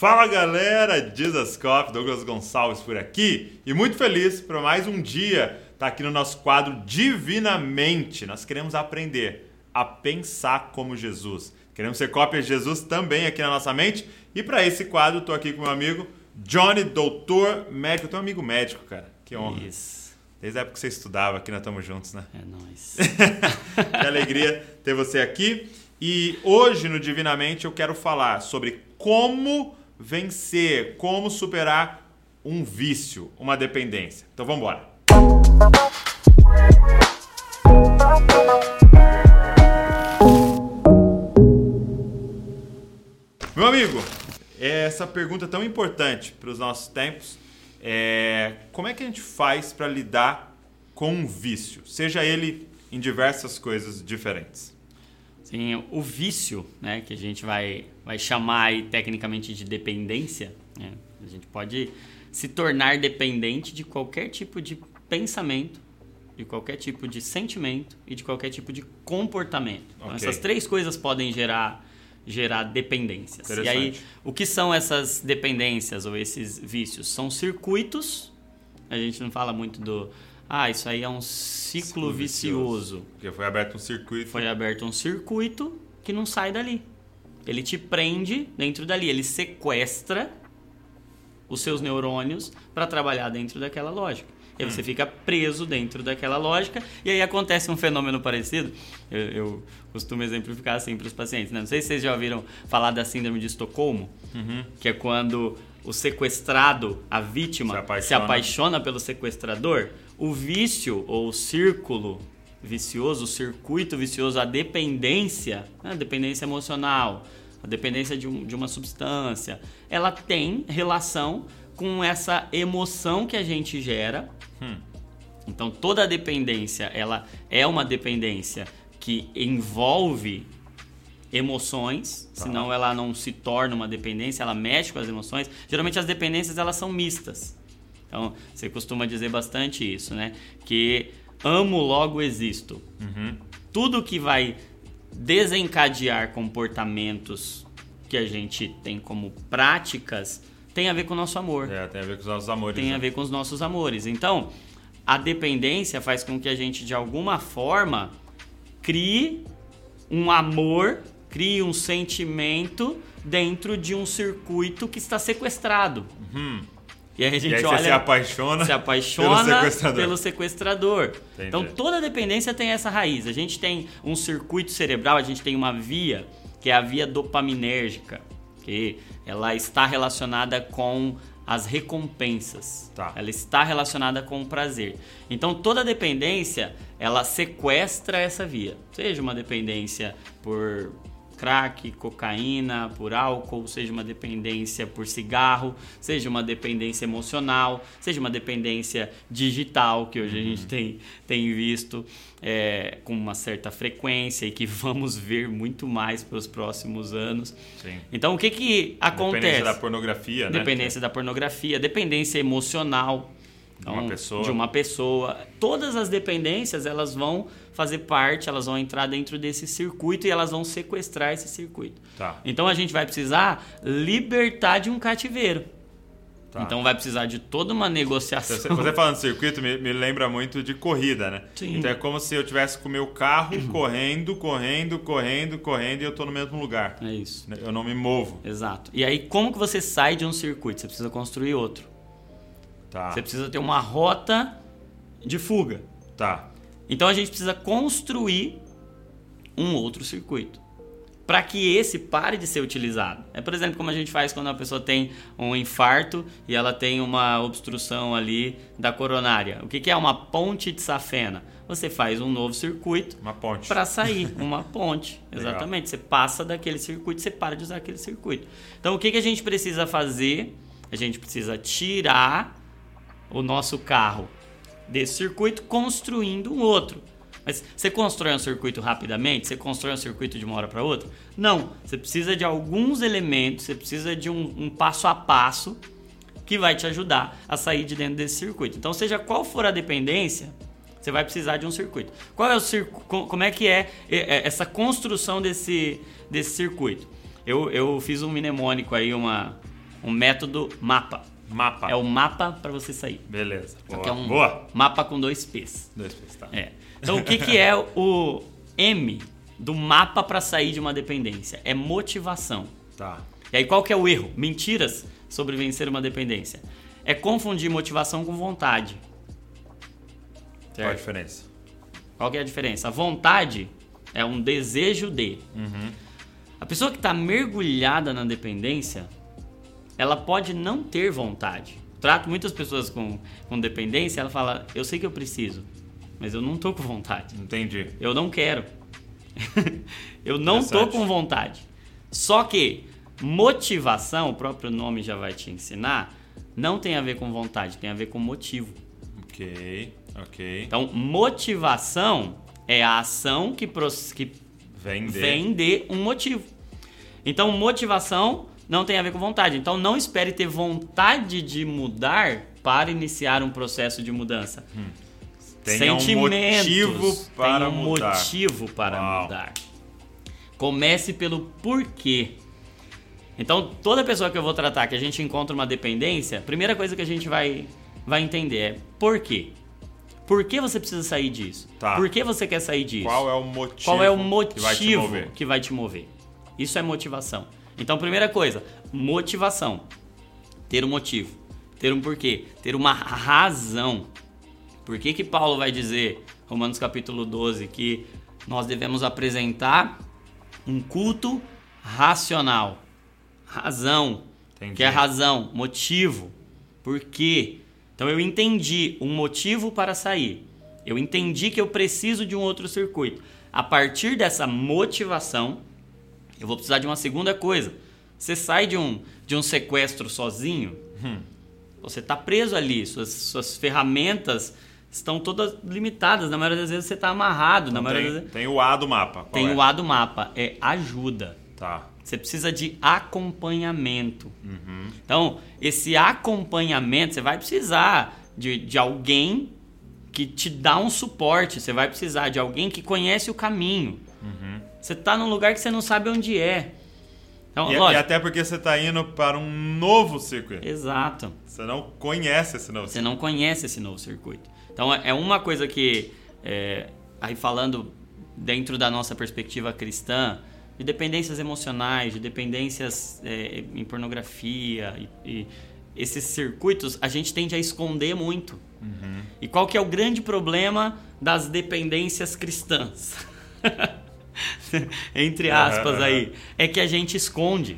Fala galera, Jesus Coffee, Douglas Gonçalves por aqui e muito feliz por mais um dia estar tá aqui no nosso quadro Divinamente. Nós queremos aprender a pensar como Jesus. Queremos ser cópias de Jesus também aqui na nossa mente e para esse quadro estou aqui com meu amigo Johnny, doutor médico. Eu tenho um amigo médico, cara. Que honra. Isso. Desde a época que você estudava aqui, nós estamos juntos, né? É nóis. que alegria ter você aqui. E hoje no Divinamente eu quero falar sobre como vencer, como superar um vício, uma dependência. Então vamos embora. Meu amigo, essa pergunta é tão importante para os nossos tempos é como é que a gente faz para lidar com um vício, seja ele em diversas coisas diferentes? Sim, o vício, né, que a gente vai, vai chamar aí, tecnicamente de dependência, né, a gente pode se tornar dependente de qualquer tipo de pensamento, de qualquer tipo de sentimento e de qualquer tipo de comportamento. Então, Ok. essas três coisas podem gerar gerar dependências. E aí, o que são essas dependências ou esses vícios? São circuitos. A gente não fala muito do ah, isso aí é um ciclo, Ciclo vicioso. vicioso. Porque foi aberto um circuito. Foi aberto um circuito que não sai dali. Ele te prende dentro dali, ele sequestra os seus neurônios para trabalhar dentro daquela lógica. E aí você fica preso dentro daquela lógica e aí acontece um fenômeno parecido. Eu, eu costumo exemplificar assim para os pacientes. Né? Não sei se vocês já ouviram falar da síndrome de Estocolmo, que é quando o sequestrado, a vítima, Se se apaixona. apaixona pelo sequestrador. O vício ou o círculo vicioso, o circuito vicioso, a dependência, né? a dependência emocional, a dependência de, um- de uma substância, ela tem relação com essa emoção que a gente gera. Então toda a dependência, ela é uma dependência que envolve emoções, Tá. senão ela não se torna uma dependência, ela mexe com as emoções. Geralmente as dependências elas são mistas. Então, você costuma dizer bastante isso, né? Que amo logo existo. Tudo que vai desencadear comportamentos que a gente tem como práticas tem a ver com o nosso amor É, tem a ver com os nossos amores. tem né? a ver com os nossos amores. Então, a dependência faz com que a gente, de alguma forma, crie um amor, crie um sentimento dentro de um circuito que está sequestrado. E aí a gente aí olha. você se apaixona, se apaixona pelo sequestrador. pelo sequestrador. Então toda dependência tem essa raiz. A gente tem um circuito cerebral, a gente tem uma via, que é a via dopaminérgica, que ela está relacionada com as recompensas. Tá. Ela está relacionada com o prazer. Então toda dependência, ela sequestra essa via. Seja uma dependência por crack, cocaína, por álcool, seja uma dependência por cigarro, seja uma dependência emocional, seja uma dependência digital, que hoje a Uhum. gente tem, tem visto é, com uma certa frequência e que vamos ver muito mais para os próximos anos. Sim. Então, o que, que acontece? Dependência da pornografia, né? Dependência da pornografia, dependência emocional então, De uma pessoa. de uma pessoa. Todas as dependências elas vão fazer parte, elas vão entrar dentro desse circuito e elas vão sequestrar esse circuito. Tá. Então a gente vai precisar libertar de um cativeiro. Tá. Então vai precisar de toda uma negociação. Você, você falando de circuito me, me lembra muito de corrida, né? Sim. Então é como se eu tivesse com o meu carro correndo, correndo, correndo, correndo e eu tô no mesmo lugar. É isso. Eu não me movo. Exato. E aí como que você sai de um circuito? Você precisa construir outro. Tá. Você precisa ter uma rota de fuga. Tá. Então a gente precisa construir um outro circuito para que esse pare de ser utilizado. É, por exemplo, como a gente faz quando a pessoa tem um infarto e ela tem uma obstrução ali da coronária. O que, que é uma ponte de safena? Você faz um novo circuito Uma ponte. para sair, uma ponte. Exatamente. Você passa daquele circuito, você para de usar aquele circuito. Então, o que, que a gente precisa fazer? A gente precisa tirar o nosso carro desse circuito, construindo um outro. Mas você constrói um circuito rapidamente? Você constrói um circuito de uma hora para outra? Não. Você precisa de alguns elementos, você precisa de um, um passo a passo que vai te ajudar a sair de dentro desse circuito. Então, seja qual for a dependência, você vai precisar de um circuito. Qual é o circuito? Como é que é é, é, essa construção desse, desse circuito? Eu, eu fiz um mnemônico aí, uma, um método mapa. Mapa. É o mapa para você sair. Beleza. Boa. que é um Boa. mapa com dois P's. Dois P's, tá. É. Então, o que, que é o M do mapa para sair de uma dependência? É motivação. Tá. E aí, qual que é o erro? Mentiras sobre vencer uma dependência. É confundir motivação com vontade. Qual a Certo? diferença? Qual que é a diferença? A vontade é um desejo de. A pessoa que está mergulhada na dependência, ela pode não ter vontade. Trato muitas pessoas com, com dependência, ela fala, eu sei que eu preciso, mas eu não tô com vontade. Entendi. Eu não quero. eu não tô com vontade. Só que motivação, o próprio nome já vai te ensinar, não tem a ver com vontade, tem a ver com motivo. Ok, ok. Então, motivação é a ação que, pros- que vem de um motivo. Então, motivação não tem a ver com vontade. Então, não espere ter vontade de mudar para iniciar um processo de mudança. Tenha um Sentimentos, motivo para tem um mudar. motivo para Uau. mudar. Comece pelo porquê. Então, toda pessoa que eu vou tratar que a gente encontra uma dependência, a primeira coisa que a gente vai, vai entender é por quê. Por que você precisa sair disso? Tá. Por que você quer sair disso? Qual é o motivo? Qual é o que motivo vai te mover? que vai te mover? Isso é motivação. Então, primeira coisa, motivação. Ter um motivo. Ter um porquê. Ter uma razão. Por que, que Paulo vai dizer, Romanos capítulo 12, que nós devemos apresentar um culto racional? Razão. Entendi. Que é razão, motivo. Por quê? Então eu entendi um motivo para sair. Eu entendi que eu preciso de um outro circuito. A partir dessa motivação, eu vou precisar de uma segunda coisa. Você sai de um, de um sequestro sozinho, você está preso ali, suas, suas ferramentas estão todas limitadas. Na maioria das vezes você está amarrado. Na maioria das Tem, vezes... tem o A do mapa. Qual Tem é? o A do mapa, é ajuda. Tá. Você precisa de acompanhamento. Uhum. Então, esse acompanhamento, você vai precisar de, de alguém que te dá um suporte. Você vai precisar de alguém que conhece o caminho. Uhum. Você está num lugar que você não sabe onde é. Então, E, e lógico. até porque você está indo para um novo circuito. Exato. Você não conhece esse novo Você não conhece esse novo circuito. Então é é uma coisa que, é, aí falando dentro da nossa perspectiva cristã, de dependências emocionais, de dependências é, em pornografia e, e esses circuitos, a gente tende a esconder muito. E qual que é o grande problema das dependências cristãs? Entre aspas aí, é que a gente esconde.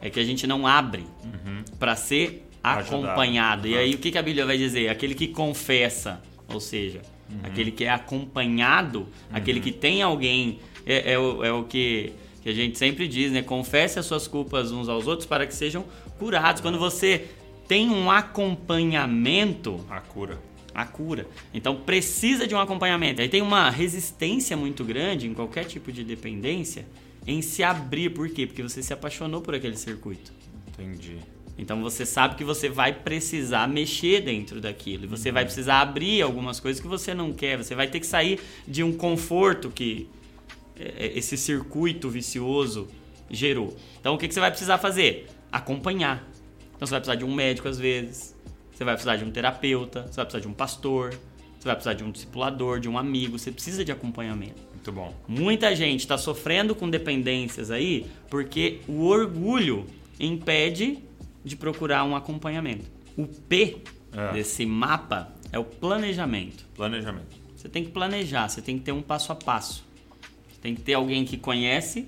É que a gente não abre para ser acompanhado. E Uhum. aí o que, que a Bíblia vai dizer? Aquele que confessa, ou seja, aquele que é acompanhado, aquele que tem alguém, é, é o, é o que, que a gente sempre diz, né? Confesse as suas culpas uns aos outros para que sejam curados. Quando você tem um acompanhamento, A cura. A cura. Então precisa de um acompanhamento. Aí tem uma resistência muito grande em qualquer tipo de dependência em se abrir. Por quê? Porque você se apaixonou por aquele circuito. Entendi. Então você sabe que você vai precisar mexer dentro daquilo. E você vai precisar abrir algumas coisas que você não quer. Você vai ter que sair de um conforto que é, é, esse circuito vicioso gerou. Então o que você vai precisar fazer? Acompanhar. Então você vai precisar de um médico às vezes. Você vai precisar de um terapeuta. Você vai precisar de um pastor. Você vai precisar de um discipulador, de um amigo. Você precisa de acompanhamento. Muito bom. Muita gente está sofrendo com dependências aí porque o orgulho impede de procurar um acompanhamento. O P É. desse mapa é o planejamento. Planejamento. Você tem que planejar, você tem que ter um passo a passo. Você tem que ter alguém que conhece,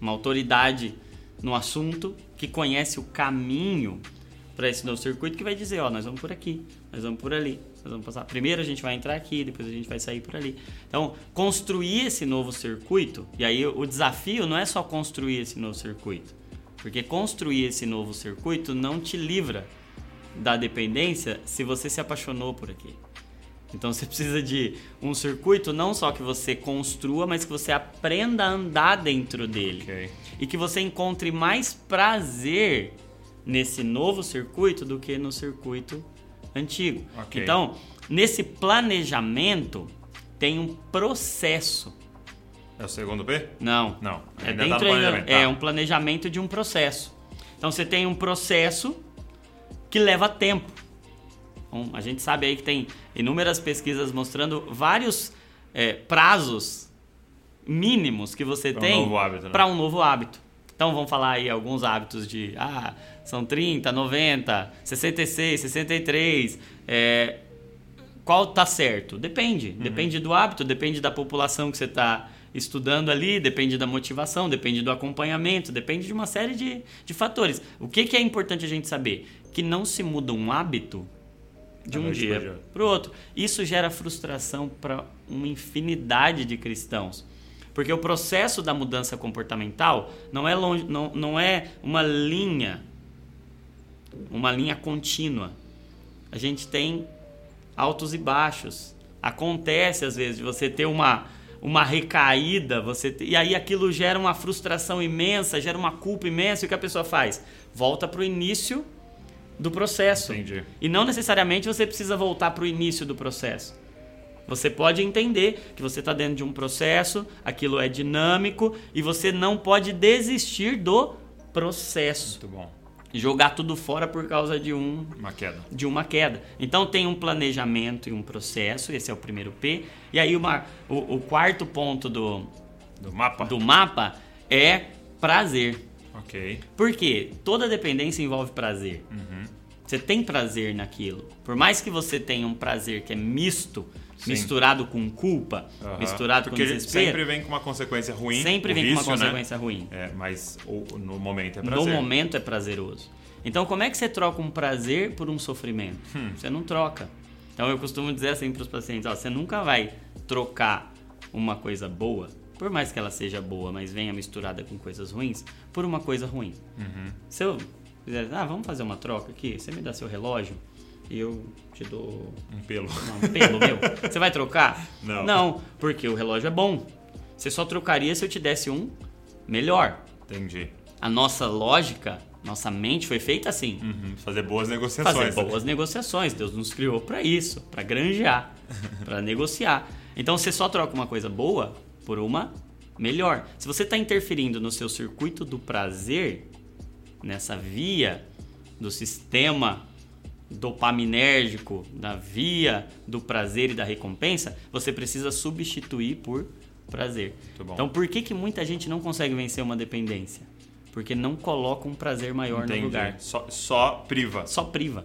uma autoridade no assunto, que conhece o caminho para esse novo circuito, que vai dizer, ó, nós vamos por aqui, nós vamos por ali, nós vamos passar. Primeiro a gente vai entrar aqui, depois a gente vai sair por ali. Então, construir esse novo circuito, e aí o desafio não é só construir esse novo circuito, porque construir esse novo circuito não te livra da dependência se você se apaixonou por aqui. Então você precisa de um circuito não só que você construa, mas que você aprenda a andar dentro dele. Ok. E que você encontre mais prazer nesse novo circuito do que no circuito antigo. Ok. Então, nesse planejamento tem um processo. É o segundo P? Não. Não. É Ainda dentro tá no ainda- planejamento. é Tá. um planejamento de um processo. Então você tem um processo que leva tempo. Então, a gente sabe aí que tem inúmeras pesquisas mostrando vários é, prazos mínimos que você Pra um tem hábito, né? para um novo hábito. Então vamos falar aí alguns hábitos de ah, são 30, 90, 66, 63. É, qual tá certo? Depende. Uhum. Depende do hábito, depende da população que você está estudando ali, depende da motivação, depende do acompanhamento, depende de uma série de, de fatores. O que, que é importante a gente saber? Que não se muda um hábito de um dia. para o outro. Isso gera frustração para uma infinidade de cristãos. Porque o processo da mudança comportamental não é, longe, não, não é uma linha, uma linha contínua. A gente tem altos e baixos. Acontece às vezes de você ter uma, uma recaída, você e aí aquilo gera uma frustração imensa, gera uma culpa imensa. E o que a pessoa faz? Volta para o início do processo. Entendi. E não necessariamente você precisa voltar para o início do processo. Você pode entender que você está dentro de um processo, aquilo é dinâmico e você não pode desistir do processo. Muito bom. Jogar tudo fora por causa de um Uma queda. de uma queda. Então tem um planejamento e um processo, esse é o primeiro P. E aí uma, o, o quarto ponto do, Do mapa? do mapa é prazer. Ok. Por quê? Toda dependência envolve prazer. Uhum. Você tem prazer naquilo. Por mais que você tenha um prazer que é misto, Sim. misturado com culpa, Aham. misturado Porque com desespero, sempre vem com uma consequência ruim. sempre vem com uma vício, né? consequência ruim. É, mas no momento é No prazer. momento é prazeroso. Então, como é que você troca um prazer por um sofrimento? Hum. Você não troca. Então, eu costumo dizer assim para os pacientes: ó, você nunca vai trocar uma coisa boa, por mais que ela seja boa, mas venha misturada com coisas ruins, por uma coisa ruim. Uhum. Se eu fizer, ah, vamos fazer uma troca aqui, você me dá seu relógio eu te dou Um pelo. não, um pelo meu. Você vai trocar? Não. Não, porque o relógio é bom. Você só trocaria se eu te desse um melhor. Entendi. A nossa lógica, nossa mente foi feita assim. Uhum. Fazer boas negociações. Fazer né? boas negociações. Deus nos criou para isso, para granjear, para negociar. Então você só troca uma coisa boa por uma melhor. Se você está interferindo no seu circuito do prazer, nessa via do sistema dopaminérgico, da via do prazer e da recompensa, você precisa substituir por prazer. Então por que, que muita gente não consegue vencer uma dependência? Porque não coloca um prazer maior Entendi. no lugar Só, só priva. só priva.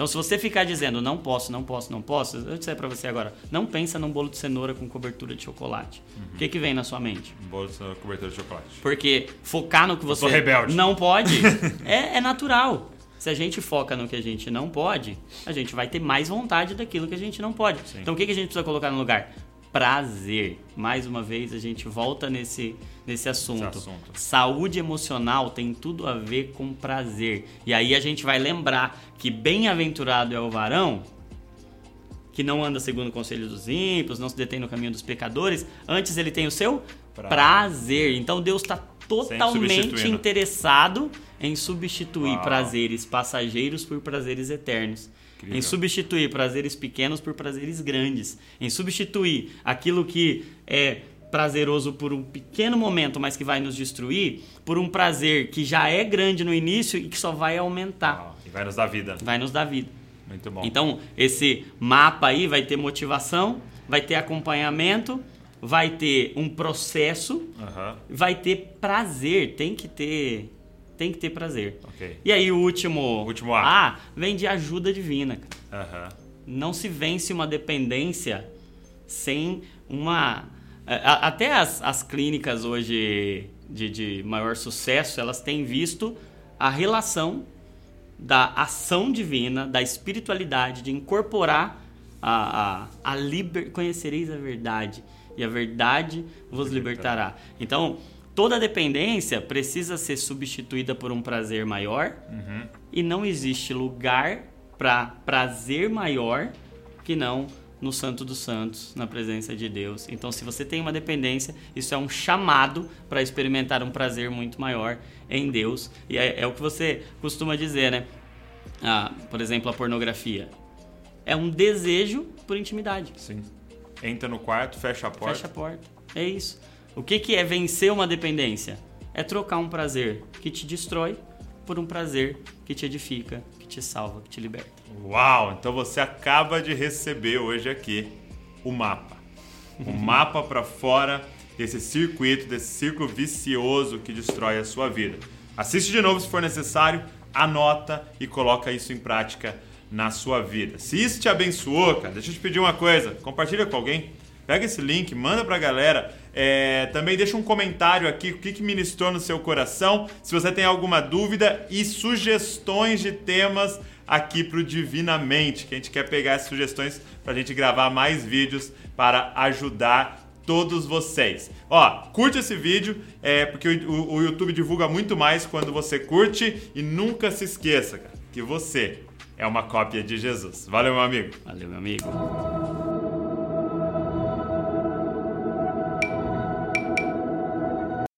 Então, se você ficar dizendo não posso, não posso, não posso, eu disser pra você agora, não pensa num bolo de cenoura com cobertura de chocolate. O que, que vem na sua mente? Um bolo de cobertura de chocolate. Porque focar no que você não pode é, é natural. Se a gente foca no que a gente não pode, a gente vai ter mais vontade daquilo que a gente não pode. Sim. Então, o que, que a gente precisa colocar no lugar? Prazer. Mais uma vez, a gente volta nesse, nesse assunto. Assunto. Saúde emocional tem tudo a ver com prazer. E aí a gente vai lembrar que bem-aventurado é o varão que não anda segundo o conselho dos ímpios, não se detém no caminho dos pecadores, antes ele tem o seu Prazer. prazer. Então Deus está totalmente interessado em substituir Uau. prazeres passageiros por prazeres eternos. Incrível. Em substituir prazeres pequenos por prazeres grandes. Em substituir aquilo que é prazeroso por um pequeno momento, mas que vai nos destruir, por um prazer que já é grande no início e que só vai aumentar. Ah, e vai nos dar vida. Vai nos dar vida. Muito bom. Então, esse mapa aí vai ter motivação, vai ter acompanhamento, vai ter um processo, Aham. vai ter prazer, tem que ter, tem que ter prazer. Ok. E aí o último, O último A. A vem de ajuda divina. Aham. Não se vence uma dependência sem uma a- até as, as clínicas hoje de, de maior sucesso, elas têm visto a relação da ação divina, da espiritualidade, de incorporar a, a, a liber... conhecereis a verdade e a verdade vos libertará. Então, toda dependência precisa ser substituída por um prazer maior Uhum. e não existe lugar para prazer maior que não no Santo dos Santos, na presença de Deus. Então, se você tem uma dependência, isso é um chamado para experimentar um prazer muito maior em Deus. E é, é o que você costuma dizer, né? Ah, por exemplo, a pornografia. É um desejo por intimidade. Sim. Entra no quarto, fecha a porta. Fecha a porta. É isso. O que, que é vencer uma dependência? É trocar um prazer que te destrói por um prazer que te edifica, que te salva, que te liberta. Uau! Então você acaba de receber hoje aqui o mapa. O mapa para fora desse circuito, desse círculo vicioso que destrói a sua vida. Assiste de novo se for necessário, anota e coloca isso em prática na sua vida. Se isso te abençoou, cara, deixa eu te pedir uma coisa, compartilha com alguém. Pega esse link, manda pra galera. É, também deixa um comentário aqui, o que, que ministrou no seu coração. Se você tem alguma dúvida e sugestões de temas aqui pro Divinamente, que a gente quer pegar essas sugestões pra gente gravar mais vídeos para ajudar todos vocês. Ó, curte esse vídeo, é, porque o, o YouTube divulga muito mais quando você curte e nunca se esqueça, cara, que você é uma cópia de Jesus. Valeu, meu amigo. Valeu, meu amigo.